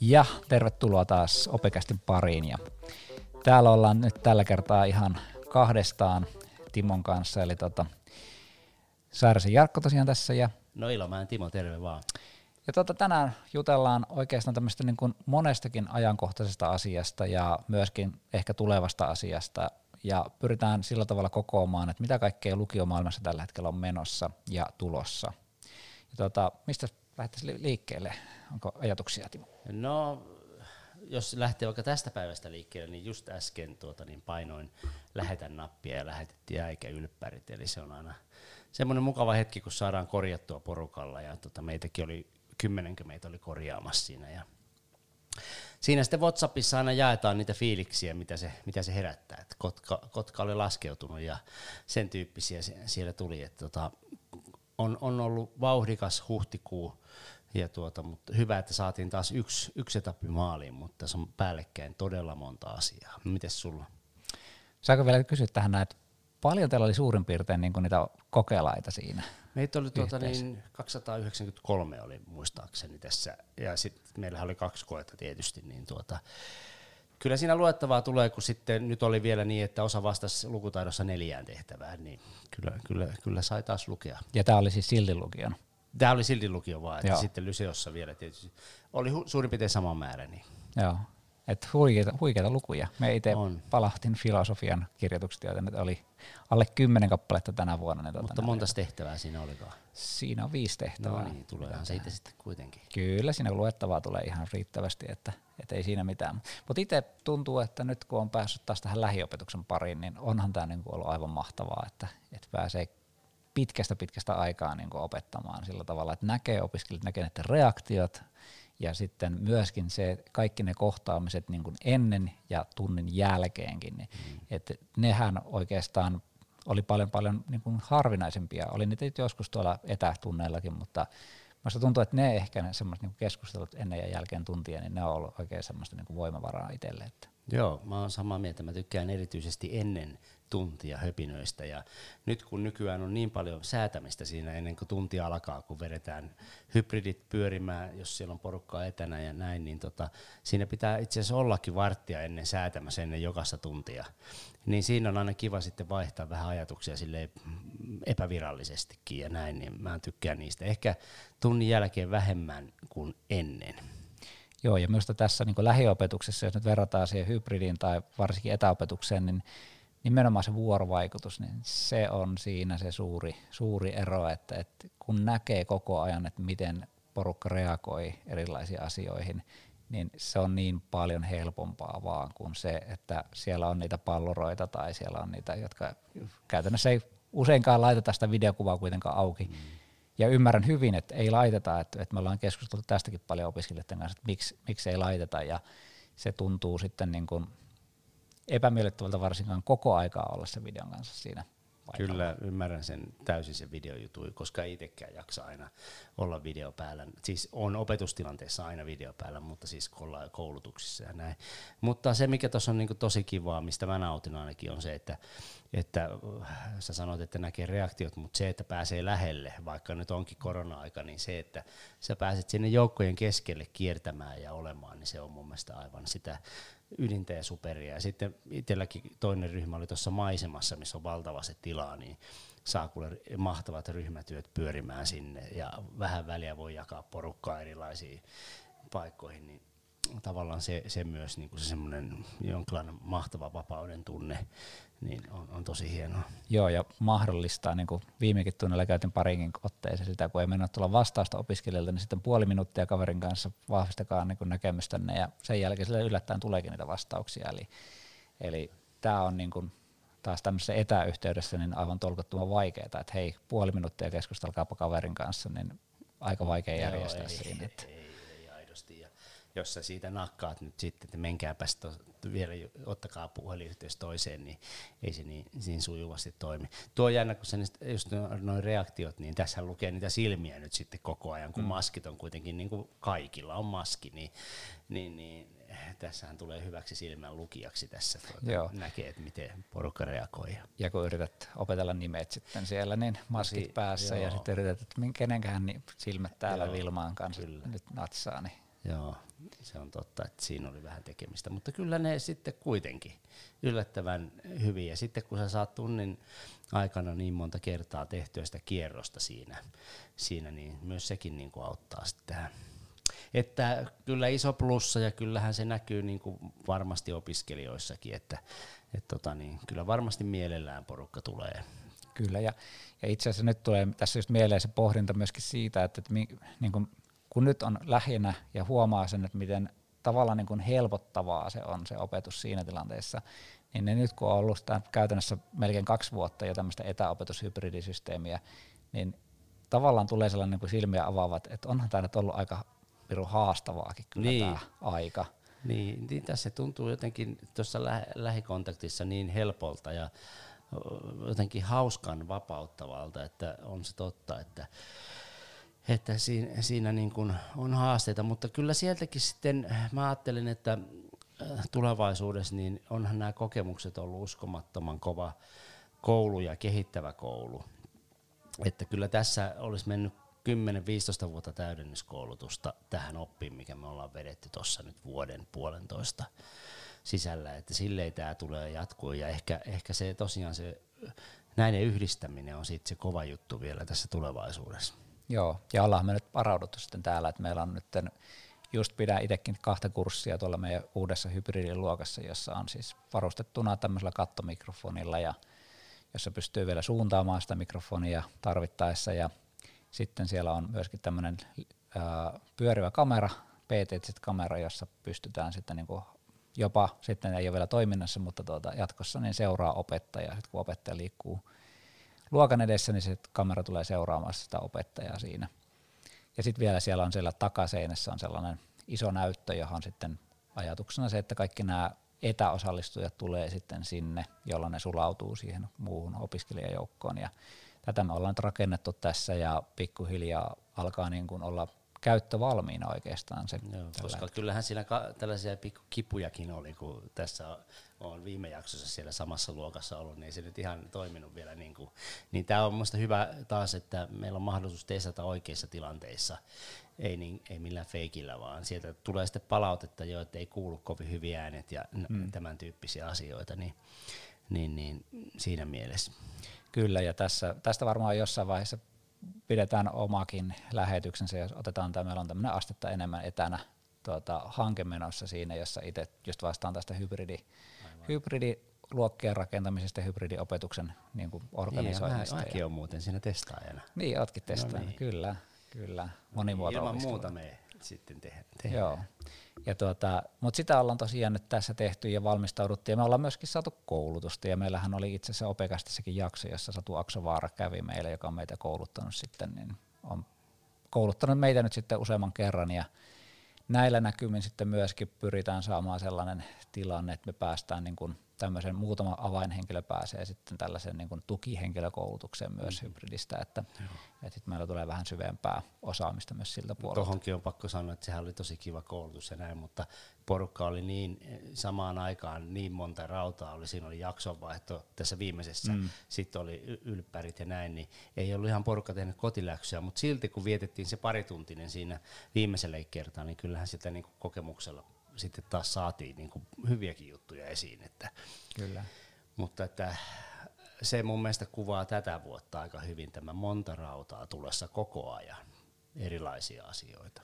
Ja tervetuloa taas Opekästin pariin. Ja täällä ollaan nyt tällä kertaa ihan kahdestaan Timon kanssa, eli tota, Saarisen Jarkko tosiaan tässä. Ja, No Ilomäen Timo, terve vaan. ja tota, tänään jutellaan oikeastaan tämmöistä niin kuin monestakin ajankohtaisesta asiasta ja myöskin ehkä tulevasta asiasta. Ja pyritään sillä tavalla kokoamaan, että mitä kaikkea lukiomaailmassa tällä hetkellä on menossa ja tulossa. Ja tota, mistä lähdettäisiin liikkeelle? Onko ajatuksia, Timo? No, jos lähtee vaikka tästä päivästä liikkeelle, niin just äsken tuota, niin painoin lähetän nappia ja lähetettiin äikä ylppärit, eli se on aina semmoinen mukava hetki, kun saadaan korjattua porukalla, ja tota, meitäkin oli kymmenenkö meitä oli korjaamassa siinä, ja Siinä sitten WhatsAppissa aina jaetaan niitä fiiliksiä, mitä se, mitä se herättää. Et Kotka, Kotka oli laskeutunut ja sen tyyppisiä siellä tuli. Et tota, on, on ollut vauhdikas huhtikuu, ja tuota, mutta hyvä, että saatiin taas yksi, yksi etappi maaliin, mutta tässä on päällekkäin todella monta asiaa. Mites sulla? Saako vielä kysyä tähän että paljon teillä oli suurin piirtein niin niitä kokelaita siinä? Meitä oli tuota, Yhteensä. niin 293 oli muistaakseni tässä, ja sitten meillähän oli kaksi koetta tietysti, niin tuota, kyllä siinä luettavaa tulee, kun sitten nyt oli vielä niin, että osa vastasi lukutaidossa neljään tehtävään, niin kyllä, kyllä, kyllä sai taas lukea. Ja tämä oli siis Sildin lukion. Tämä oli silti lukio vaan, että Joo. sitten Lyseossa vielä tietysti oli hu- suurin piirtein sama määrä. Niin. Joo. Et huikeita, huikeita lukuja. Me itse palahtin filosofian kirjoitukset, joita nyt oli alle kymmenen kappaletta tänä vuonna. Niin Mutta tota, monta tehtävää siinä olikaan. Siinä on viisi tehtävää. No niin, tuleehan se itse sitten kuitenkin. Kyllä, siinä luettavaa tulee ihan riittävästi, että, että ei siinä mitään. Mutta itse tuntuu, että nyt kun on päässyt taas tähän lähiopetuksen pariin, niin onhan tämä niinku ollut aivan mahtavaa, että, että pääsee pitkästä pitkästä aikaa niinku opettamaan sillä tavalla, että näkee opiskelijat, näkee näiden reaktiot, ja sitten myöskin se, kaikki ne kohtaamiset niin kuin ennen ja tunnin jälkeenkin, niin, mm. että nehän oikeastaan oli paljon paljon niin kuin harvinaisempia. Oli niitä joskus tuolla etätunneillakin, mutta Minusta tuntuu, että ne ehkä ne semmoiset niin keskustelut ennen ja jälkeen tuntia, niin ne on ollut oikein semmoista niin voimavaraa itselle. Että. Joo, mä oon samaa mieltä. Mä tykkään erityisesti ennen tuntia höpinöistä. Ja nyt kun nykyään on niin paljon säätämistä siinä ennen kuin tunti alkaa, kun vedetään hybridit pyörimään, jos siellä on porukkaa etänä ja näin, niin tota, siinä pitää itse asiassa ollakin varttia ennen säätämässä ennen jokaista tuntia. Niin siinä on aina kiva sitten vaihtaa vähän ajatuksia silleen epävirallisestikin ja näin, niin mä tykkään niistä. Ehkä tunnin jälkeen vähemmän kuin ennen. Joo, ja minusta tässä niin lähiopetuksessa, jos nyt verrataan siihen hybridiin tai varsinkin etäopetukseen, niin nimenomaan se vuorovaikutus, niin se on siinä se suuri, suuri ero, että, että kun näkee koko ajan, että miten porukka reagoi erilaisiin asioihin, niin se on niin paljon helpompaa vaan kuin se, että siellä on niitä palloroita tai siellä on niitä, jotka käytännössä ei useinkaan laiteta sitä videokuvaa kuitenkaan auki. Mm. Ja ymmärrän hyvin, että ei laiteta, että, että me ollaan keskusteltu tästäkin paljon opiskelijoiden kanssa, että miksi, miksi ei laiteta ja se tuntuu sitten niin kuin epämiellyttävältä varsinkaan koko aikaa olla sen videon kanssa siinä paikalla. Kyllä, ymmärrän sen täysin sen videojutun, koska ei itsekään jaksa aina olla video päällä. Siis on opetustilanteessa aina video päällä, mutta siis ollaan koulutuksissa ja näin. Mutta se, mikä tuossa on niinku tosi kivaa, mistä mä nautin ainakin, on se, että, että äh, sä sanoit, että näkee reaktiot, mutta se, että pääsee lähelle, vaikka nyt onkin korona-aika, niin se, että sä pääset sinne joukkojen keskelle kiertämään ja olemaan, niin se on mun mielestä aivan sitä ydintä ja superia. Ja sitten itselläkin toinen ryhmä oli tuossa maisemassa, missä on valtava se tila, niin saa kuule mahtavat ryhmätyöt pyörimään sinne ja vähän väliä voi jakaa porukkaa erilaisiin paikkoihin, niin tavallaan se, se myös niin kuin se semmoinen jonkinlainen mahtava vapauden tunne, niin on, on tosi hienoa. Joo, ja mahdollistaa, niin kuin viimekin tunnilla käytin parinkin otteeseen sitä, kun ei mennä tulla vastausta opiskelijalta, niin sitten puoli minuuttia kaverin kanssa vahvistakaa niin kuin näkemystänne, ja sen jälkeen sille yllättäen tuleekin niitä vastauksia. Eli, eli tämä on niin kuin taas tämmöisessä etäyhteydessä niin aivan tolkottoman vaikeaa, että hei, puoli minuuttia keskustelkaapa kaverin kanssa, niin aika vaikea järjestää Joo, ei, siinä. Että. Ei, ei aidosti. Ja jos sä siitä nakkaat nyt sitten, että menkääpäs to, vielä, ottakaa puhelinyhteys toiseen, niin ei se niin, niin sujuvasti toimi. Tuo jännä, kun se just noin reaktiot, niin tässä lukee niitä silmiä nyt sitten koko ajan, kun mm. maskit on kuitenkin, niin kuin kaikilla on maski, niin, niin, niin tässähän tulee hyväksi silmän lukijaksi tässä. Tuota, Joo. Näkee, että miten porukka reagoi. Ja kun yrität opetella nimet sitten siellä, niin maskit Si- päässä ja joo. sitten yrität, että min- kenenkähän ni- silmät täällä Joo, Vilmaan kanssa kyllä. nyt natsaa. Niin. Joo, se on totta, että siinä oli vähän tekemistä, mutta kyllä ne sitten kuitenkin yllättävän hyviä. Sitten kun sä saat tunnin aikana niin monta kertaa tehtyä sitä kierrosta siinä, siinä niin myös sekin niin kuin auttaa sitten. Että kyllä iso plussa ja kyllähän se näkyy niin kuin varmasti opiskelijoissakin, että et tota niin, kyllä varmasti mielellään porukka tulee. Kyllä, ja, ja itse asiassa nyt tulee tässä just mieleen se pohdinta myöskin siitä, että, että mi, niin kun, kun nyt on lähinnä ja huomaa sen, että miten tavallaan niin kun helpottavaa se on se opetus siinä tilanteessa, niin ne nyt kun on ollut tää käytännössä melkein kaksi vuotta jo tämmöistä etäopetushybridisysteemiä, niin tavallaan tulee sellainen niin kuin silmiä avaavat, että onhan tämä nyt ollut aika piru haastavaakin kyllä Niin. tämä aika. Niin, niin tässä tuntuu jotenkin tuossa lä- lähikontaktissa niin helpolta ja jotenkin hauskan vapauttavalta, että on se totta, että, että siinä, siinä niin kuin on haasteita, mutta kyllä sieltäkin sitten mä ajattelen, että äh, tulevaisuudessa niin onhan nämä kokemukset ollut uskomattoman kova koulu ja kehittävä koulu. Että kyllä tässä olisi mennyt 10-15 vuotta täydennyskoulutusta tähän oppiin, mikä me ollaan vedetty tuossa nyt vuoden puolentoista sisällä, että silleen tämä tulee jatkuu ja ehkä, ehkä se tosiaan se näiden yhdistäminen on sitten se kova juttu vielä tässä tulevaisuudessa. Joo, ja ollaan me nyt varauduttu sitten täällä, että meillä on nyt just pidän itsekin kahta kurssia tuolla meidän uudessa hybridiluokassa, jossa on siis varustettuna tämmöisellä kattomikrofonilla ja jossa pystyy vielä suuntaamaan sitä mikrofonia tarvittaessa. Ja sitten siellä on myöskin tämmöinen pyörivä kamera, PT-kamera, jossa pystytään sitten niinku jopa, sitten ei ole vielä toiminnassa, mutta tuota, jatkossa niin seuraa opettaja, sitten kun opettaja liikkuu luokan edessä, niin se kamera tulee seuraamaan sitä opettajaa siinä. Ja sitten vielä siellä on siellä takaseinässä on sellainen iso näyttö, johon sitten ajatuksena se, että kaikki nämä etäosallistujat tulee sitten sinne, jolloin ne sulautuu siihen muuhun opiskelijajoukkoon. Ja tätä me ollaan nyt rakennettu tässä ja pikkuhiljaa alkaa niin kuin olla käyttövalmiina oikeastaan se. Joo, koska kyllähän siinä ka- tällaisia pikku kipujakin oli, kun tässä on viime jaksossa siellä samassa luokassa ollut, niin ei se nyt ihan toiminut vielä. Niin, kuin. niin tämä on minusta hyvä taas, että meillä on mahdollisuus testata oikeissa tilanteissa, ei, niin, ei millään feikillä, vaan sieltä tulee sitten palautetta jo, että ei kuulu kovin hyviä äänet ja mm. tämän tyyppisiä asioita, niin, niin, niin siinä mielessä. Kyllä, ja tässä, tästä varmaan jossain vaiheessa pidetään omakin lähetyksensä, jos otetaan tämä, meillä on tämmöinen astetta enemmän etänä tuota, hanke menossa siinä, jossa itse just vastaan tästä hybridi, hybridiluokkien rakentamisesta ja hybridiopetuksen niin kuin organisoinnista. Niin, ja- mäkin on muuten siinä testaajana. Niin, ootkin testannut, niin. kyllä, kyllä. Ilman Monimuotoista. muuta me sitten tehdään. Joo. Ja tuota, mutta sitä ollaan tosiaan nyt tässä tehty ja valmistauduttu ja me ollaan myöskin saatu koulutusta ja meillähän oli itse asiassa Opekastissakin jakso, jossa Satu Aksovaara kävi meillä, joka on meitä kouluttanut sitten, niin on kouluttanut meitä nyt sitten useamman kerran ja näillä näkymin sitten myöskin pyritään saamaan sellainen tilanne, että me päästään niin kuin tämmöisen muutama avainhenkilö pääsee sitten tällaisen niin kuin tukihenkilökoulutukseen myös mm. hybridistä, että, että sitten meillä tulee vähän syvempää osaamista myös siltä puolelta. Tuohonkin on pakko sanoa, että sehän oli tosi kiva koulutus ja näin, mutta porukka oli niin samaan aikaan niin monta rautaa oli, siinä oli jaksonvaihto tässä viimeisessä, mm. sitten oli ylppärit ja näin, niin ei ollut ihan porukka tehnyt kotiläksyä, mutta silti kun vietettiin se parituntinen siinä viimeisellä kertaa, niin kyllähän sitä niin kokemuksella sitten taas saatiin niin hyviäkin juttuja esiin, että Kyllä. mutta että se mun mielestä kuvaa tätä vuotta aika hyvin tämä monta rautaa tulossa koko ajan, erilaisia asioita.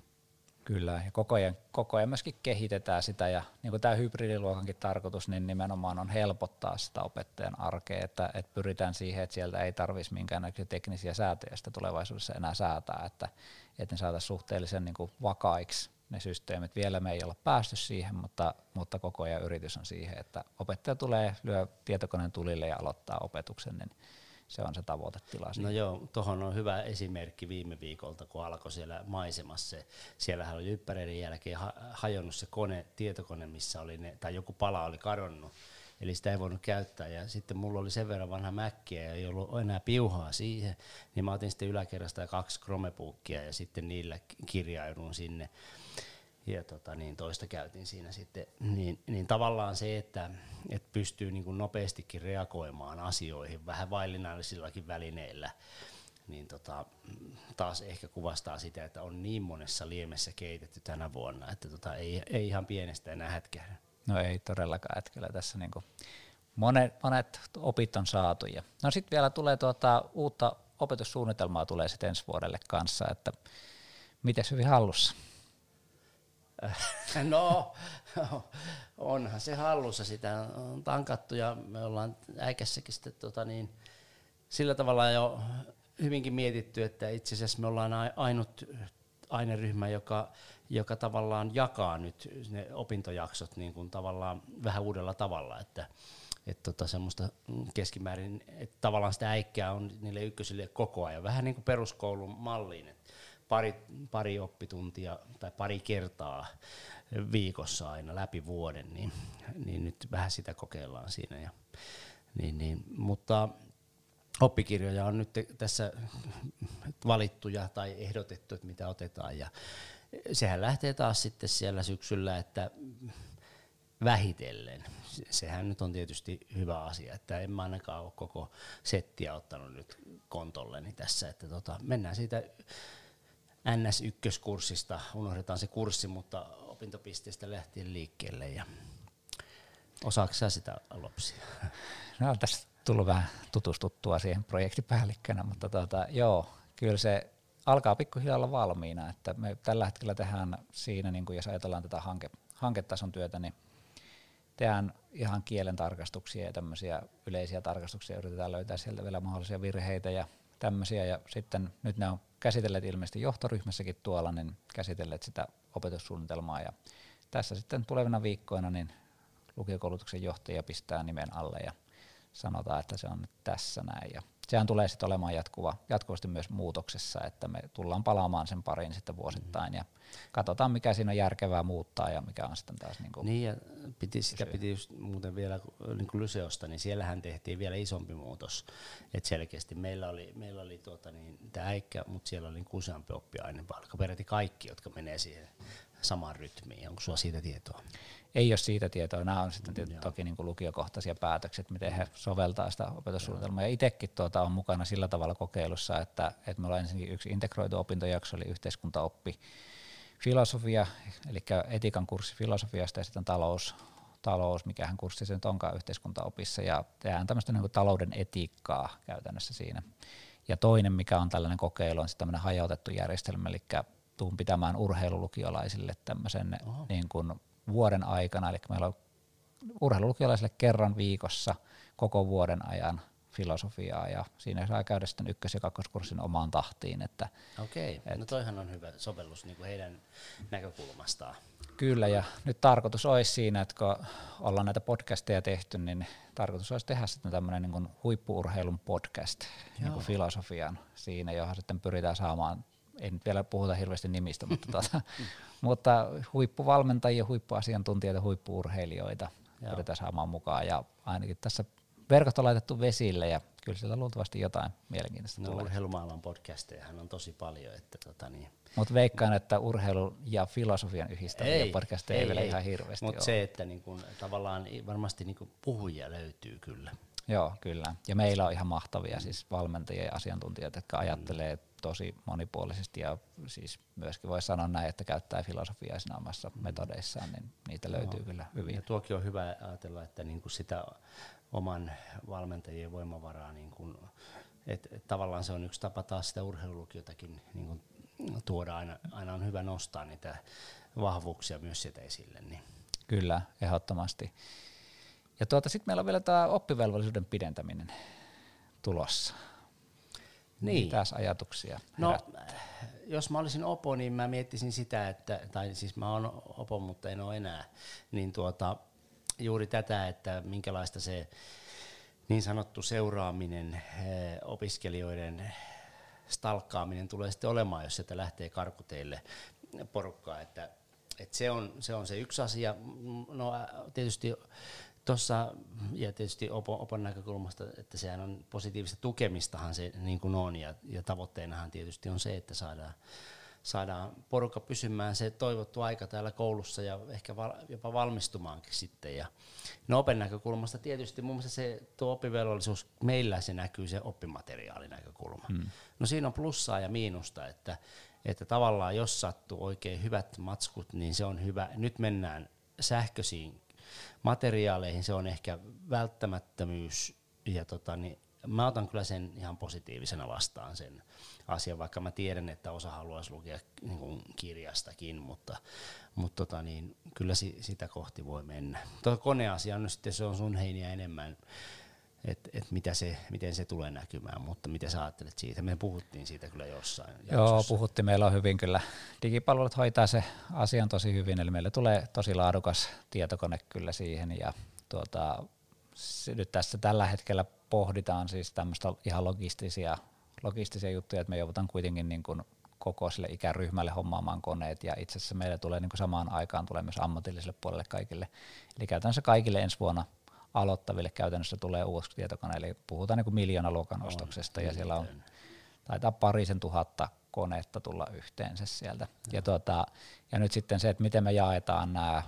Kyllä, ja koko ajan, koko ajan myöskin kehitetään sitä, ja niin kuin tämä hybridiluokankin tarkoitus, niin nimenomaan on helpottaa sitä opettajan arkea, että, että pyritään siihen, että sieltä ei tarvitsisi minkäännäköisiä teknisiä säätöjä sitä tulevaisuudessa enää säätää, että, että ne saataisiin suhteellisen niin kuin vakaiksi ne systeemit. Vielä me ei olla päästy siihen, mutta, mutta koko ajan yritys on siihen, että opettaja tulee, lyö tietokoneen tulille ja aloittaa opetuksen, niin se on se tavoitetila. No joo, tuohon on hyvä esimerkki viime viikolta, kun alkoi siellä maisemassa. Se, siellähän oli yppäreiden jälkeen ha- hajonnut se kone, tietokone, missä oli ne, tai joku pala oli kadonnut. Eli sitä ei voinut käyttää. Ja sitten mulla oli sen verran vanha mäkkiä ja ei ollut enää piuhaa siihen. Niin mä otin sitten yläkerrasta kaksi Chromebookia ja sitten niillä kirjaudun sinne. Ja tota, niin toista käytin siinä sitten, niin, niin tavallaan se, että, että pystyy niin kuin nopeastikin reagoimaan asioihin vähän vaillinallisilla välineillä, niin tota, taas ehkä kuvastaa sitä, että on niin monessa liemessä keitetty tänä vuonna, että tota, ei, ei ihan pienestä enää hätkähdä. No ei todellakaan, että kyllä tässä niinku monet, monet opit on saatu. Ja no sitten vielä tulee tuota, uutta opetussuunnitelmaa tulee sitten ensi vuodelle kanssa, että miten hyvin hallussa? No, onhan se hallussa, sitä on tankattu ja me ollaan äikässäkin sitten tota niin, sillä tavalla jo hyvinkin mietitty, että itse asiassa me ollaan ainut aineryhmä, joka, joka tavallaan jakaa nyt ne opintojaksot niin kuin tavallaan vähän uudella tavalla, että että tota semmoista keskimäärin, että tavallaan sitä äikkää on niille ykkösille koko ajan, vähän niin kuin peruskoulun malliin, että pari, pari oppituntia tai pari kertaa viikossa aina läpi vuoden, niin, niin nyt vähän sitä kokeillaan siinä. Ja, niin, niin, mutta oppikirjoja on nyt tässä valittuja tai ehdotettu, että mitä otetaan ja sehän lähtee taas sitten siellä syksyllä, että vähitellen. Sehän nyt on tietysti hyvä asia, että en mä ainakaan ole koko settiä ottanut nyt kontolleni tässä, että tota, mennään siitä NS1-kurssista, unohdetaan se kurssi, mutta opintopisteestä lähtien liikkeelle ja osaako sä sitä lopsia? No tässä tullut vähän tutustuttua siihen projektipäällikkönä, mutta tota, joo, kyllä se alkaa pikkuhiljaa olla valmiina, että me tällä hetkellä tehdään siinä, niin kuin jos ajatellaan tätä hanke, hanketason työtä, niin tehdään ihan kielen tarkastuksia ja tämmöisiä yleisiä tarkastuksia, yritetään löytää sieltä vielä mahdollisia virheitä ja tämmöisiä, ja sitten nyt ne on käsitelleet ilmeisesti johtoryhmässäkin tuolla, niin käsitelleet sitä opetussuunnitelmaa, ja tässä sitten tulevina viikkoina niin lukiokoulutuksen johtaja pistää nimen alle ja sanotaan, että se on nyt tässä näin. Ja sehän tulee sitten olemaan jatkuva, jatkuvasti myös muutoksessa, että me tullaan palaamaan sen pariin sitten vuosittain mm. ja katsotaan mikä siinä on järkevää muuttaa ja mikä on sitten taas niin kuin Niin ja piti, sitä piti just muuten vielä niin kuin Lyseosta, niin siellähän tehtiin vielä isompi muutos, että selkeästi meillä oli, meillä oli tuota niin, tämä äikkä, mutta siellä oli niin useampi oppiaine, vaikka peräti kaikki, jotka menee siihen samaan rytmiin. Onko sulla siitä tietoa? Ei ole siitä tietoa. Nämä on sitten tietysti toki niin kuin lukiokohtaisia päätöksiä, miten he soveltaa sitä opetussuunnitelmaa. Ja itsekin tuota on mukana sillä tavalla kokeilussa, että, että me ollaan ensinnäkin yksi integroitu opintojakso, eli yhteiskuntaoppi, filosofia, eli etikan kurssi filosofiasta ja sitten talous, talous, mikähän kurssi se nyt onkaan yhteiskuntaopissa, ja tehdään tämmöistä niin talouden etiikkaa käytännössä siinä. Ja toinen, mikä on tällainen kokeilu, on sitten tämmöinen hajautettu järjestelmä, eli tuun pitämään urheilulukiolaisille tämmöisen niin kuin vuoden aikana, eli meillä on urheilulukiolaisille kerran viikossa koko vuoden ajan filosofiaa ja siinä saa käydä sitten ykkös- ja kakkoskurssin omaan tahtiin. Että, Okei, et, no toihan on hyvä sovellus niin kuin heidän näkökulmastaan. Kyllä, ja nyt tarkoitus olisi siinä, että kun ollaan näitä podcasteja tehty, niin tarkoitus olisi tehdä sitten tämmöinen niin kuin huippuurheilun podcast niin kuin filosofian siinä, johon sitten pyritään saamaan ei nyt vielä puhuta hirveästi nimistä, mutta, tuota, mutta huippuvalmentajia, huippuasiantuntijoita, huippuurheilijoita pyritään saamaan mukaan ja ainakin tässä verkot on laitettu vesille ja kyllä sieltä luultavasti jotain mielenkiintoista no, tulee. urheilumaailman podcasteja on tosi paljon. Että tota niin. Mutta veikkaan, että urheilu ja filosofian yhdistäviä podcasteja ei, ei vielä ei, ihan hirveästi Mutta se, että niinku, tavallaan varmasti niinku puhujia löytyy kyllä. Joo, kyllä. Ja meillä on ihan mahtavia siis valmentajia ja asiantuntijoita, jotka ajattelee tosi monipuolisesti ja siis myöskin voi sanoa näin, että käyttää filosofiaa siinä omassa metodeissaan, niin niitä löytyy no. kyllä hyvin. Ja tuokin on hyvä ajatella, että niin kuin sitä oman valmentajien voimavaraa, niin kuin, että et tavallaan se on yksi tapa taas sitä urheilulukiotakin niin kuin tuoda aina, aina on hyvä nostaa niitä vahvuuksia myös sieltä esille. Niin. Kyllä, ehdottomasti. Ja tuota, sitten meillä on vielä tämä oppivelvollisuuden pidentäminen tulossa. Niin. Mitäs ajatuksia? No, jos mä olisin opo, niin mä miettisin sitä, että, tai siis mä oon opo, mutta en ole enää, niin tuota, juuri tätä, että minkälaista se niin sanottu seuraaminen, eh, opiskelijoiden stalkkaaminen tulee sitten olemaan, jos sieltä lähtee karkuteille porukkaa, että, että se, on, se on se yksi asia. No tietysti tuossa, ja tietysti Opon, Opon näkökulmasta, että sehän on positiivista tukemistahan se niin kuin on, ja, ja tavoitteenahan tietysti on se, että saadaan, saadaan porukka pysymään se toivottu aika täällä koulussa ja ehkä val, jopa valmistumaankin sitten. Ja no open näkökulmasta tietysti muun muassa se tuo oppivelvollisuus, meillä se näkyy se oppimateriaalinäkökulma. Hmm. No siinä on plussaa ja miinusta, että, että tavallaan jos sattuu oikein hyvät matskut, niin se on hyvä. Nyt mennään sähköisiin materiaaleihin, se on ehkä välttämättömyys ja tota, niin mä otan kyllä sen ihan positiivisena vastaan sen asian, vaikka mä tiedän, että osa haluaisi lukea niin kuin kirjastakin, mutta, mutta tota, niin, kyllä si, sitä kohti voi mennä. Tuo koneasia on sitten se on sun heiniä enemmän, että et mitä se, miten se tulee näkymään, mutta mitä sä ajattelet siitä? Me puhuttiin siitä kyllä jossain jaksossa. Joo, puhuttiin. Meillä on hyvin kyllä, digipalvelut hoitaa se asian tosi hyvin, eli meille tulee tosi laadukas tietokone kyllä siihen, ja tuota, nyt tässä tällä hetkellä pohditaan siis tämmöistä ihan logistisia, logistisia juttuja, että me joudutaan kuitenkin niin kuin koko sille ikäryhmälle hommaamaan koneet ja itse asiassa meillä tulee niin kuin samaan aikaan tulee myös ammatilliselle puolelle kaikille. Eli käytännössä kaikille ensi vuonna aloittaville käytännössä tulee uusi tietokone, eli puhutaan niin kuin luokan ostoksesta ja siellä on taitaa parisen tuhatta koneetta tulla yhteensä sieltä. Ja, tuota, ja nyt sitten se, että miten me jaetaan nämä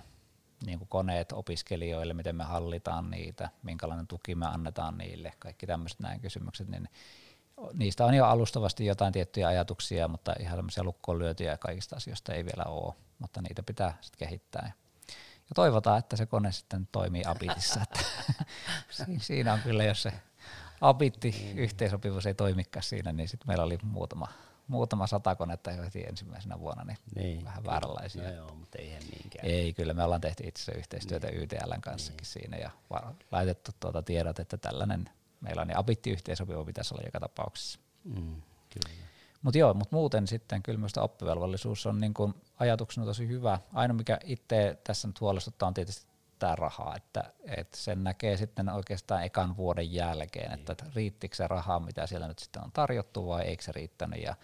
niin kuin koneet opiskelijoille, miten me hallitaan niitä, minkälainen tuki me annetaan niille, kaikki tämmöiset näin kysymykset, niin niistä on jo alustavasti jotain tiettyjä ajatuksia, mutta ihan tämmöisiä lukkoon lyötyjä kaikista asioista ei vielä ole, mutta niitä pitää sitten kehittää. Ja toivotaan, että se kone sitten toimii Abitissa. Siinä on kyllä, jos se Abitti yhteensopivuus ei toimikaan siinä, niin sitten meillä oli muutama muutama sata konetta jo heti ensimmäisenä vuonna, niin, niin vähän kyllä. vääränlaisia. No joo, mutta ei niinkään. Ei, kyllä me ollaan tehty itse yhteistyötä niin. YTLn kanssakin niin. siinä ja laitettu tuota tiedot, että tällainen meillä on, niin abitti yhteensopiva pitäisi olla joka tapauksessa. Mm, Mutta joo, mutta muuten sitten kyllä myös oppivelvollisuus on niin kuin ajatuksena tosi hyvä. Ainoa mikä itse tässä nyt huolestuttaa on tietysti tämä rahaa, että, että sen näkee sitten oikeastaan ekan vuoden jälkeen, että, että riittikö se rahaa, mitä siellä nyt sitten on tarjottu vai eikö se riittänyt ja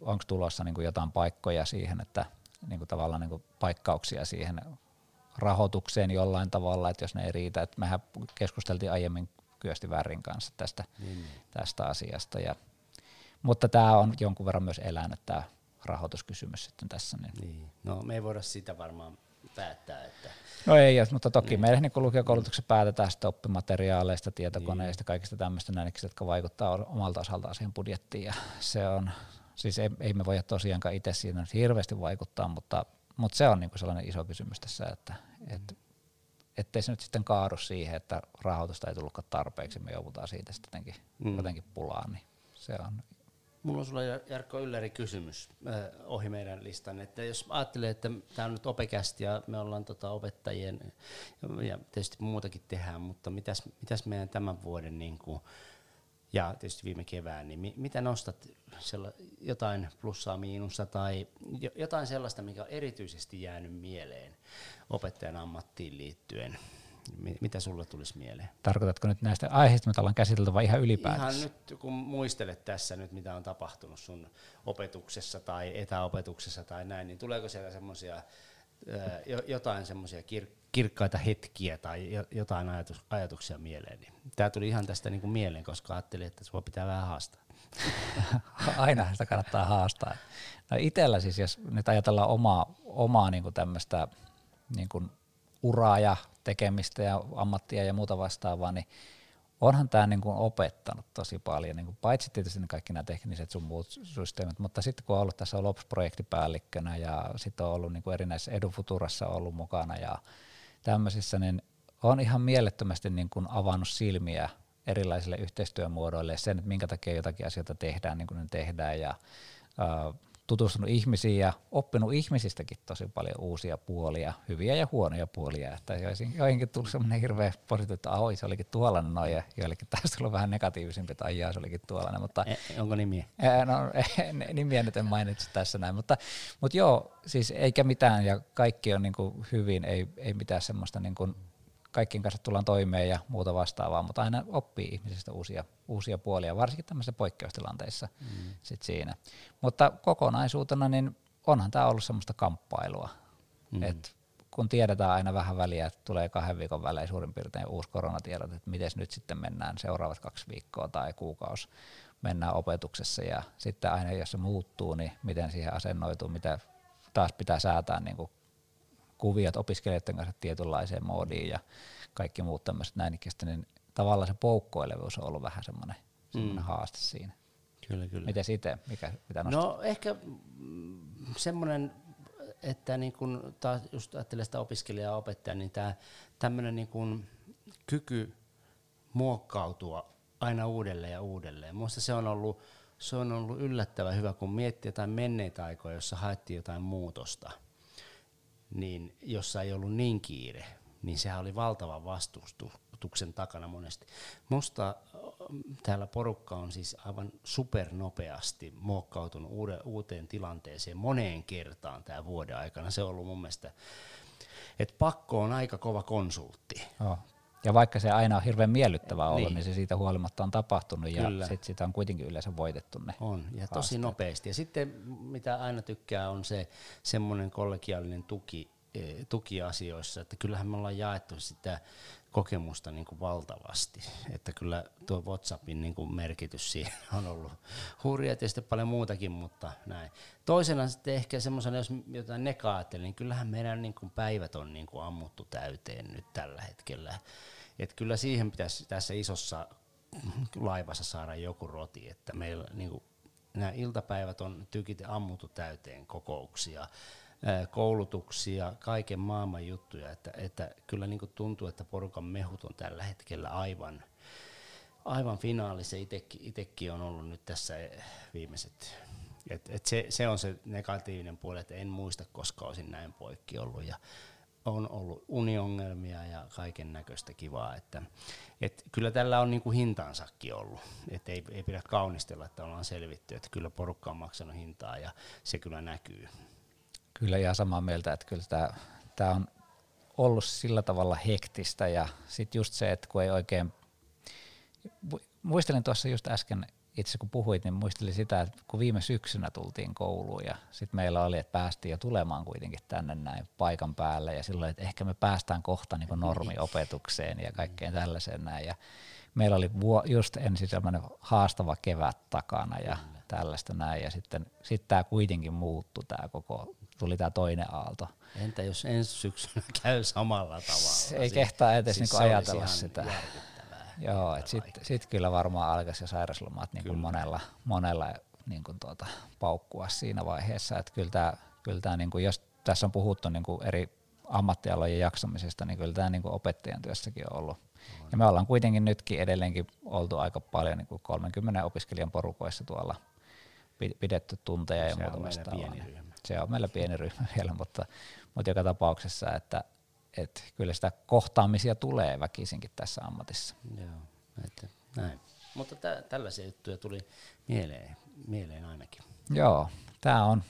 onko tulossa niin kuin jotain paikkoja siihen, että niin kuin tavallaan niin kuin paikkauksia siihen rahoitukseen jollain tavalla, että jos ne ei riitä, että mehän keskusteltiin aiemmin Kyösti Värin kanssa tästä, niin, niin. tästä asiasta, ja, mutta tämä on jonkun verran myös elänyt tämä rahoituskysymys sitten tässä. Niin. Niin. No me ei voida sitä varmaan päättää, että No ei, mutta toki niin. meillä niin lukiokoulutuksessa päätetään sitten oppimateriaaleista, tietokoneista, niin. kaikista tämmöistä näistä, jotka vaikuttaa omalta osaltaan siihen budjettiin. Ja se on, siis ei, ei me voida tosiaankaan itse siinä hirveästi vaikuttaa, mutta, mutta se on niin sellainen iso kysymys tässä, että, mm. että ettei se nyt sitten kaadu siihen, että rahoitusta ei tullutkaan tarpeeksi, me joudutaan siitä sitten jotenkin, mm. jotenkin pulaan, niin se on Mulla on sulla Jarkko Ylläri kysymys äh, ohi meidän listan, että jos ajattelee, että tämä on nyt opekästi ja me ollaan tota opettajien ja tietysti muutakin tehdään, mutta mitäs, mitäs meidän tämän vuoden niin kuin, ja tietysti viime kevään, niin mi, mitä nostat sella, jotain plussaa, miinusta tai jotain sellaista, mikä on erityisesti jäänyt mieleen opettajan ammattiin liittyen? Mitä sulle tulisi mieleen? Tarkoitatko nyt näistä aiheista, mitä ollaan käsitelty vai ihan ylipäätänsä? Ihan nyt, kun muistelet tässä nyt, mitä on tapahtunut sun opetuksessa tai etäopetuksessa tai näin, niin tuleeko siellä semmoisia jotain semmoisia kir- kirkkaita hetkiä tai jotain ajatus, ajatuksia mieleen. Niin Tämä tuli ihan tästä niin kuin mieleen, koska ajattelin, että sua pitää vähän haastaa. Aina sitä kannattaa haastaa. No itellä siis, jos nyt ajatellaan omaa, omaa niin tämmöistä niin uraa ja tekemistä ja ammattia ja muuta vastaavaa, niin onhan tämä niin opettanut tosi paljon, niin kuin paitsi tietysti kaikki nämä tekniset sun muut systeemit, mutta sitten kun on ollut tässä Ops-projektipäällikkönä ja sitten on ollut niin kuin erinäisissä Edufuturassa ollut mukana ja tämmöisissä, niin on ihan mielettömästi niin kuin avannut silmiä erilaisille yhteistyömuodoille ja sen, että minkä takia jotakin asioita tehdään niin kuin ne tehdään ja tutustunut ihmisiin ja oppinut ihmisistäkin tosi paljon uusia puolia, hyviä ja huonoja puolia. Että joihinkin tuli semmoinen hirveä positiivinen, että ahoi, se olikin tuollainen noin, ja joillekin taas tuli vähän negatiivisempi, että ajaa, se olikin tuollainen. Mutta, e, onko nimiä? E, no, nimiä nyt en mainitse tässä näin, mutta, mutta joo, siis eikä mitään, ja kaikki on niin kuin hyvin, ei, ei mitään semmoista niin kuin kaikkien kanssa tullaan toimeen ja muuta vastaavaa, mutta aina oppii ihmisistä uusia, uusia puolia, varsinkin tämmöisissä poikkeustilanteissa mm. sit siinä. Mutta kokonaisuutena niin onhan tämä ollut semmoista kamppailua, mm. että kun tiedetään aina vähän väliä, että tulee kahden viikon välein suurin piirtein uusi koronatiedot, että miten nyt sitten mennään seuraavat kaksi viikkoa tai kuukausi mennään opetuksessa ja sitten aina jos se muuttuu, niin miten siihen asennoituu, mitä taas pitää säätää niin kuin kuviot opiskelijoiden kanssa tietynlaiseen moodiin ja kaikki muut tämmöiset näin, niin tavallaan se poukkoilevuus on ollut vähän semmoinen, semmoinen mm. haaste siinä. Kyllä, kyllä. Miten itse, mikä, mitä nostat? No ehkä mm, semmoinen, että niin kun taas just ajattelee sitä opiskelijaa ja opettajaa, niin tämä tämmöinen niin kun kyky muokkautua aina uudelleen ja uudelleen. Minusta se on ollut, se on ollut yllättävän hyvä, kun miettii jotain menneitä aikoja, jossa haettiin jotain muutosta, niin jossa ei ollut niin kiire, niin sehän oli valtava vastustuksen takana monesti. Musta täällä porukka on siis aivan supernopeasti muokkautunut uuteen tilanteeseen moneen kertaan tämä vuoden aikana. Se on ollut mun mielestä, että pakko on aika kova konsultti. Oh. Ja vaikka se aina on hirveän miellyttävää niin, niin se siitä huolimatta on tapahtunut Kyllä. ja sit sitä on kuitenkin yleensä voitettu ne On, ja haasteet. tosi nopeasti. Ja sitten mitä aina tykkää on se semmoinen kollegiaalinen tuki, e, tuki asioissa, että kyllähän me ollaan jaettu sitä kokemusta niin kuin valtavasti. Että kyllä tuo WhatsAppin niin kuin merkitys siihen on ollut hurja, tietysti paljon muutakin, mutta näin. Toisena sitten ehkä semmoisena, jos jotain nekaa niin kyllähän meidän niin kuin päivät on niin kuin ammuttu täyteen nyt tällä hetkellä. Että kyllä siihen pitäisi tässä isossa laivassa saada joku roti, että meillä niin kuin, nämä iltapäivät on tykit ammuttu täyteen kokouksia, koulutuksia, kaiken maailman juttuja, että, että kyllä niin kuin tuntuu, että porukan mehut on tällä hetkellä aivan, aivan finaalissa. Itsekin on ollut nyt tässä viimeiset, et, et se, se on se negatiivinen puoli, että en muista, koska olisin näin poikki ollut ja on ollut uniongelmia ja kaiken näköistä kivaa, että et kyllä tällä on niinku hintansakin ollut, että ei, ei pidä kaunistella, että ollaan selvitty, että kyllä porukka on maksanut hintaa ja se kyllä näkyy. Kyllä ihan samaa mieltä, että kyllä tämä on ollut sillä tavalla hektistä ja sitten just se, että kun ei oikein, muistelin tuossa just äsken itse kun puhuit, niin muistelin sitä, että kun viime syksynä tultiin kouluun ja sitten meillä oli, että päästiin jo tulemaan kuitenkin tänne näin paikan päälle ja silloin, että ehkä me päästään kohta niin kuin normiopetukseen ja kaikkeen tällaiseen näin. Ja meillä oli just ensin sellainen haastava kevät takana ja tällaista näin ja sitten sit tämä kuitenkin muuttui tämä koko tuli tämä toinen aalto. Entä jos ensi syksynä käy samalla tavalla? Se ei kehtaa edes siis niinku ajatella sitä. Joo, että sitten sit kyllä varmaan alkaisi jo sairaslomat niin monella, monella niin kuin tuota, paukkua siinä vaiheessa. Että kyllä tämä, kyllä tämä niin kuin, jos tässä on puhuttu niin kuin eri ammattialojen jaksamisesta, niin kyllä tämä niin kuin opettajan työssäkin on ollut. Ja me ollaan kuitenkin nytkin edelleenkin oltu aika paljon niin kuin 30 opiskelijan porukoissa tuolla pidetty tunteja ja muuta vastaavaa se on meillä pieni ryhmä vielä, mutta, mutta joka tapauksessa, että, että kyllä sitä kohtaamisia tulee väkisinkin tässä ammatissa. Joo, että näin. Mutta tä, tällaisia juttuja tuli mieleen, mieleen ainakin. Joo, tämä on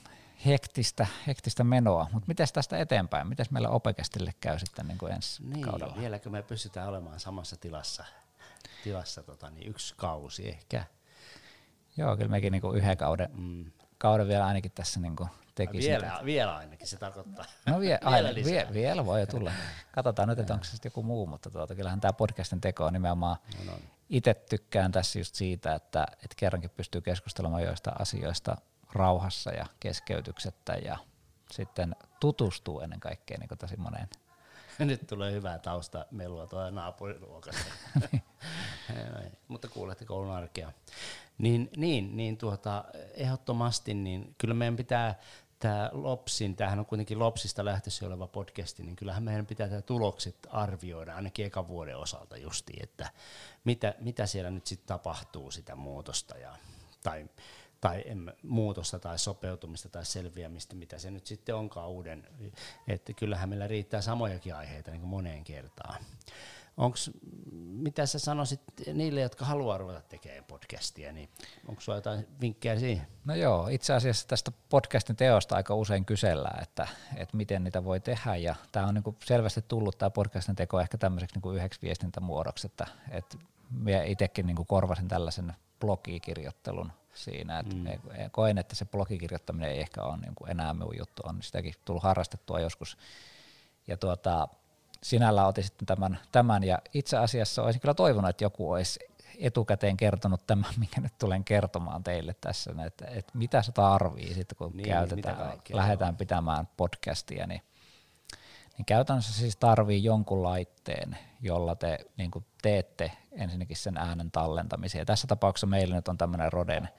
hektistä, hektistä menoa, mutta miten tästä eteenpäin? Miten meillä Opekestille käy sitten niin kuin ensi niin, kaudella? vieläkö me pystytään olemaan samassa tilassa, tilassa tota, niin yksi kausi ehkä? Joo, kyllä mekin niin kuin yhden kauden, mm. kauden vielä ainakin tässä niin kuin tekisin. Vielä, tätä. vielä ainakin se tarkoittaa. No vie, vielä, aina, vie, vielä voi jo tulla. Katsotaan nyt, että onko se sitten joku muu, mutta tuota, kyllähän tämä podcastin teko on nimenomaan, no, no. itse tykkään tässä just siitä, että, että kerrankin pystyy keskustelemaan joista asioista rauhassa ja keskeytyksettä ja sitten tutustuu ennen kaikkea niin tosi moneen. Nyt tulee hyvää tausta melua tuolla naapuriluokasta. Mutta kuulette koulun arkea. Niin, niin, niin tuota, ehdottomasti, niin kyllä meidän pitää tämä Lopsin, tämähän on kuitenkin Lopsista lähtöisin oleva podcasti, niin kyllähän meidän pitää tämä tulokset arvioida ainakin ekan vuoden osalta justi, että mitä, mitä siellä nyt sitten tapahtuu sitä muutosta ja, tai, tai en, muutosta tai sopeutumista tai selviämistä, mitä se nyt sitten onkaan uuden, että kyllähän meillä riittää samojakin aiheita niin kuin moneen kertaan. Onks, mitä sä sanoisit niille, jotka haluaa ruveta tekemään podcastia, niin onko sulla jotain vinkkejä siihen? No joo, itse asiassa tästä podcastin teosta aika usein kysellään, että, että miten niitä voi tehdä, ja tämä on niinku selvästi tullut tämä podcastin teko ehkä tämmöiseksi niinku yhdeksi viestintämuodoksi, että, että minä itsekin niinku korvasin tällaisen blogikirjoittelun siinä, että mm. koen, että se blogikirjoittaminen ei ehkä ole niinku enää minun juttu, on sitäkin tullut harrastettua joskus, ja tuota, sinällä otin sitten tämän, tämän, ja itse asiassa olisin kyllä toivonut, että joku olisi etukäteen kertonut tämän, minkä nyt tulen kertomaan teille tässä, että, että mitä se tarvii sitten, kun niin, käytetään, lähdetään joo. pitämään podcastia, niin, niin käytännössä siis tarvii jonkun laitteen, jolla te niin teette ensinnäkin sen äänen tallentamisen. Ja tässä tapauksessa meillä nyt on tämmöinen Roden,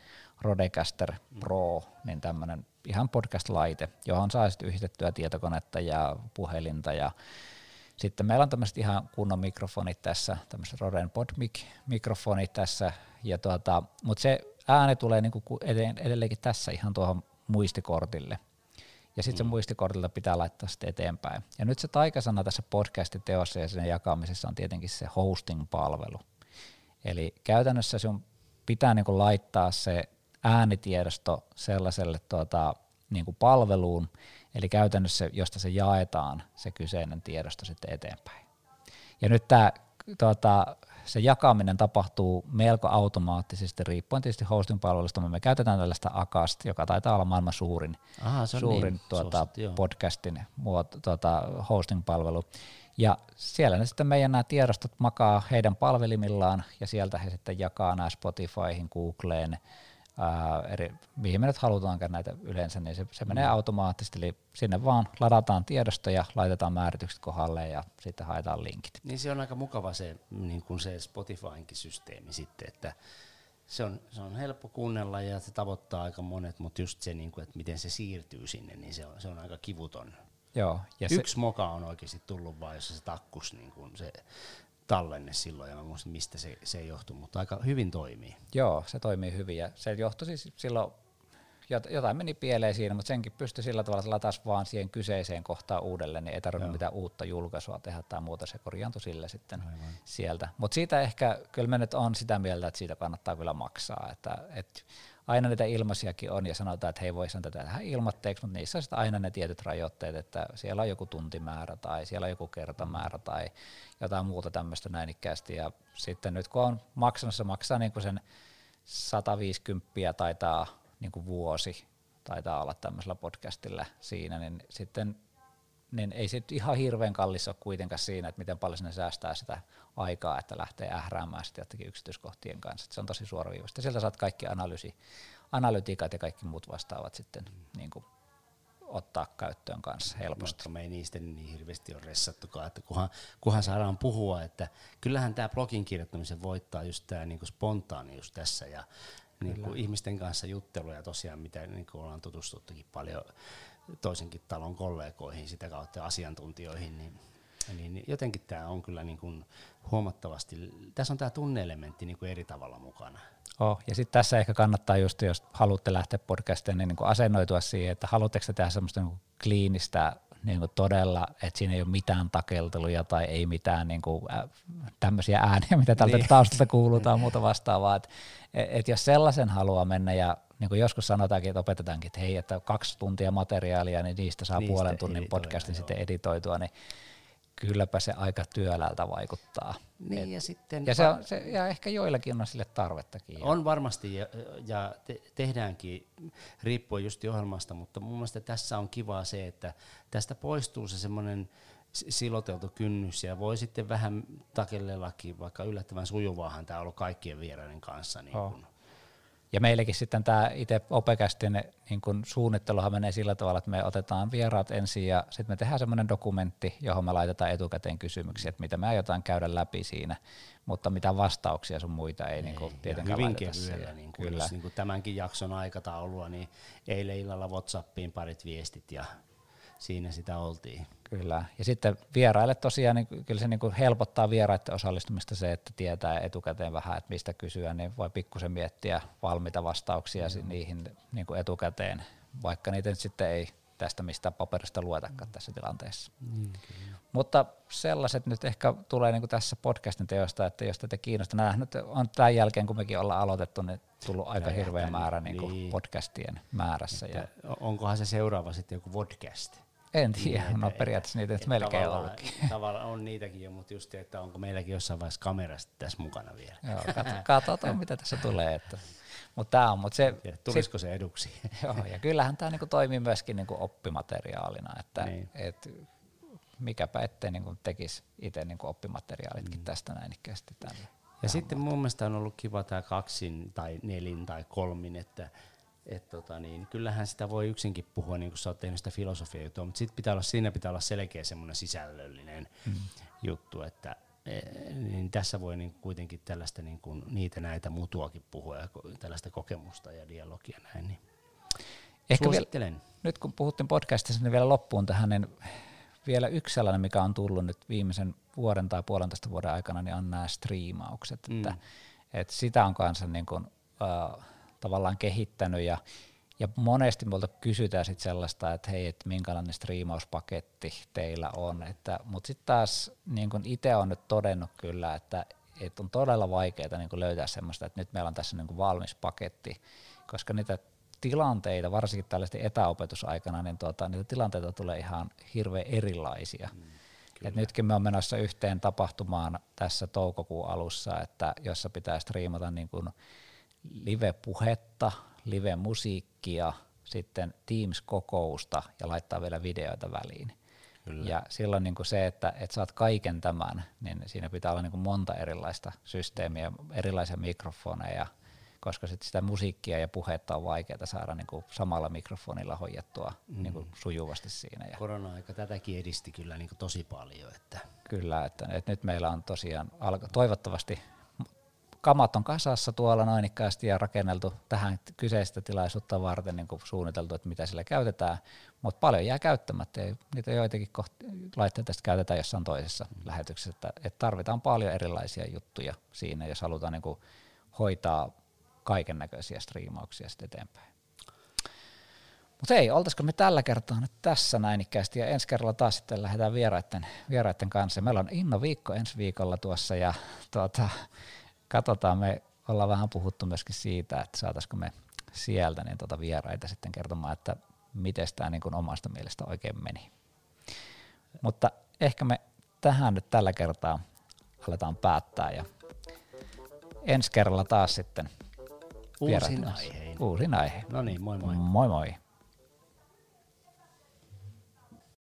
Rodecaster Pro, niin tämmöinen ihan podcast-laite, johon saa sitten yhdistettyä tietokonetta ja puhelinta ja sitten meillä on tämmöiset ihan kunnon mikrofonit tässä, tämmöiset Roden PodMic-mikrofonit tässä, ja tuota, mutta se ääni tulee niinku edelleenkin tässä ihan tuohon muistikortille. Ja sitten mm. se muistikortilta pitää laittaa sitten eteenpäin. Ja nyt se taikasana tässä podcastin teossa ja sen jakamisessa on tietenkin se hosting-palvelu. Eli käytännössä sun pitää niinku laittaa se äänitiedosto sellaiselle tuota, niinku palveluun, eli käytännössä josta se jaetaan se kyseinen tiedosto sitten eteenpäin. Ja nyt tämä tuota, se jakaminen tapahtuu melko automaattisesti, riippuen tietysti hosting-palvelusta. Me käytetään tällaista Akast, joka taitaa olla maailman suurin, Aha, suurin niin, tuota, suosit, podcastin muoto, tuota, hosting-palvelu. Ja siellä ne sitten meidän nämä tiedostot makaa heidän palvelimillaan, ja sieltä he sitten jakaa nämä Spotifyhin, Googleen, ää, eri, mihin me nyt halutaankaan näitä yleensä, niin se, se menee mm. automaattisesti, eli sinne vaan ladataan tiedostoja, laitetaan määritykset kohdalle ja sitten haetaan linkit. Niin se on aika mukava se, niin kuin se Spotifynkin systeemi sitten, että se on, se on helppo kuunnella ja se tavoittaa aika monet, mutta just se, niin kuin, että miten se siirtyy sinne, niin se on, se on aika kivuton. Joo, ja Yksi se, moka on oikeasti tullut vaan, jossa se takkus niin kuin se tallenne silloin, ja mä muistan, mistä se, se johtui, mutta aika hyvin toimii. Joo, se toimii hyvin, ja se johtui siis silloin, jotain meni pieleen siinä, mutta senkin pystyi sillä tavalla, että latas vaan siihen kyseiseen kohtaan uudelleen, niin ei tarvinnut mitään uutta julkaisua tehdä tai muuta, se korjaantui sille sitten Aivan. sieltä. Mutta siitä ehkä, kyllä me nyt on sitä mieltä, että siitä kannattaa kyllä maksaa, että, että aina niitä ilmaisiakin on ja sanotaan, että hei voisi tätä tehdä ilmatteeksi, mutta niissä on sitten aina ne tietyt rajoitteet, että siellä on joku tuntimäärä tai siellä on joku kertamäärä tai jotain muuta tämmöistä näinikkäästi. Ja sitten nyt kun on maksanut, se maksaa niin kuin sen 150 taitaa niin kuin vuosi, taitaa olla tämmöisellä podcastilla siinä, niin sitten niin ei se ihan hirveän kallis ole kuitenkaan siinä, että miten paljon sinne säästää sitä aikaa, että lähtee ähräämään sitten jotenkin yksityiskohtien kanssa. Että se on tosi suoraviivasta. Sieltä saat kaikki analyysi, analytiikat ja kaikki muut vastaavat sitten mm. niin kuin ottaa käyttöön kanssa helposti. No, me ei niistä niin hirveästi ole ressattukaan, että kunhan, kunhan saadaan puhua, että kyllähän tämä blogin kirjoittamisen voittaa just tämä niin spontaanius tässä ja niin kuin ihmisten kanssa juttelu ja tosiaan mitä niin kuin ollaan tutustuttukin paljon toisenkin talon kollegoihin sitä kautta asiantuntijoihin, niin, niin jotenkin tämä on kyllä niin kuin huomattavasti, tässä on tämä tunneelementti niin kuin eri tavalla mukana. Oh, ja sitten tässä ehkä kannattaa just, jos haluatte lähteä podcastiin, niin, niin kuin asennoitua siihen, että haluatteko te tehdä semmoista niin kliinistä niin kuin todella, että siinä ei ole mitään takelteluja tai ei mitään niin kuin, äh, tämmöisiä ääniä, mitä tältä niin. taustalta kuuluu tai muuta vastaavaa. Että et jos sellaisen haluaa mennä ja niin kuin joskus sanotaankin, että opetetaankin, että hei, että kaksi tuntia materiaalia, niin niistä saa niistä puolen tunnin podcastin joo. sitten editoitua, niin kylläpä se aika työläältä vaikuttaa. Niin, Et, ja, sitten ja, se on, se, ja ehkä joillakin on sille tarvettakin. On varmasti, ja, ja te, tehdäänkin riippuen just ohjelmasta, mutta mun mielestä tässä on kivaa se, että tästä poistuu se semmoinen siloteltu kynnys, ja voi sitten vähän takellellakin, vaikka yllättävän sujuvaahan tämä on ollut kaikkien vieraiden kanssa. Niin oh. kun, ja meillekin sitten tämä itse Opekästin niin kun suunnitteluhan menee sillä tavalla, että me otetaan vieraat ensin ja sitten me tehdään semmoinen dokumentti, johon me laitetaan etukäteen kysymyksiä, että mitä me aiotaan käydä läpi siinä, mutta mitä vastauksia sun muita ei, ei niin kuin tietenkään hyvin kevyellä, niin kuin, Kyllä. Jos, niin kuin tämänkin jakson aikataulua, niin eilen illalla Whatsappiin parit viestit ja siinä sitä oltiin. Kyllä, ja sitten vieraille tosiaan, niin kyllä se niin kuin helpottaa vieraiden osallistumista se, että tietää etukäteen vähän, että mistä kysyä, niin voi pikkusen miettiä valmiita vastauksia mm. niihin niin kuin etukäteen, vaikka niitä nyt sitten ei tästä mistä paperista luetakaan mm. tässä tilanteessa. Mm, Mutta sellaiset nyt ehkä tulee niin kuin tässä podcastin teosta, että jos tätä kiinnostaa, nämä nyt on tämän jälkeen, kun mekin ollaan aloitettu, niin tullut aika hirveä määrä niin kuin niin. podcastien määrässä. Että ja onkohan se seuraava sitten joku podcast? En tiedä, niin, no periaatteessa niitä et melkein tavallaan, Tavallaan on niitäkin jo, mutta just, että onko meilläkin jossain vaiheessa kamerasta tässä mukana vielä. Joo, katsotaan mitä tässä tulee. Että. Mutta tämä on, mutta se... Ja tulisiko sit, se eduksi? joo, ja kyllähän tämä niinku toimii myöskin niinku oppimateriaalina, että niin. et, mikäpä ettei niinku tekisi itse niinku oppimateriaalitkin mm. tästä näin ikkästi tänne. Ja sitten mun mielestä on ollut kiva tämä kaksin tai nelin tai kolmin, että et tota niin, kyllähän sitä voi yksinkin puhua, niin kuin sä oot tehnyt sitä filosofia juttua, mutta sit pitää olla, siinä pitää olla selkeä semmoinen sisällöllinen mm. juttu, että e, niin tässä voi niin kuitenkin tällaista niin kuin niitä näitä mutuakin puhua ja tällaista kokemusta ja dialogia näin. Niin Ehkä vielä, nyt kun puhuttiin podcastissa, niin vielä loppuun tähän, niin vielä yksi sellainen, mikä on tullut nyt viimeisen vuoden tai puolentoista vuoden aikana, niin on nämä striimaukset. Mm. Että, että sitä on kanssa niin kuin, uh, tavallaan kehittänyt ja, ja monesti multa kysytään sit sellaista, että hei, että minkälainen striimauspaketti teillä on, että, mutta sitten taas niin itse on nyt todennut kyllä, että, että on todella vaikeaa niin löytää semmoista, että nyt meillä on tässä niin valmis paketti, koska niitä tilanteita, varsinkin tällaisten etäopetusaikana, niin tuota, niitä tilanteita tulee ihan hirveän erilaisia. Mm, Et nytkin me on menossa yhteen tapahtumaan tässä toukokuun alussa, että jossa pitää striimata niin kuin live-puhetta, live-musiikkia, sitten Teams-kokousta ja laittaa vielä videoita väliin. Kyllä. Ja silloin niin kuin se, että, että saat kaiken tämän, niin siinä pitää olla niin kuin monta erilaista systeemiä, erilaisia mikrofoneja, koska sit sitä musiikkia ja puhetta on vaikeaa saada niin kuin samalla mikrofonilla hoidettua mm. niin kuin sujuvasti siinä. Ja Korona-aika tätäkin edisti kyllä niin kuin tosi paljon. Että. Kyllä, että, että nyt meillä on tosiaan toivottavasti kamat on kasassa tuolla noinikkaasti ja rakenneltu tähän kyseistä tilaisuutta varten niin kuin suunniteltu, että mitä sillä käytetään, mutta paljon jää käyttämättä ja niitä joitakin kohti, laitteita käytetään jossain toisessa mm. lähetyksessä, että, että tarvitaan paljon erilaisia juttuja siinä, jos halutaan niin kuin hoitaa kaiken näköisiä striimauksia sitten eteenpäin. Mutta ei, oltaisiko me tällä kertaa nyt tässä näin ikäisesti ja ensi kerralla taas sitten lähdetään vieraiden, vieraiden kanssa. Meillä on Inno viikko ensi viikolla tuossa ja tuota, katsotaan, me ollaan vähän puhuttu myöskin siitä, että saataisiko me sieltä niin tuota vieraita sitten kertomaan, että miten tämä niin omasta mielestä oikein meni. Mutta ehkä me tähän nyt tällä kertaa aletaan päättää ja ensi kerralla taas sitten Uusin aihein. Uusin aihe. No niin, moi moi. Moi moi.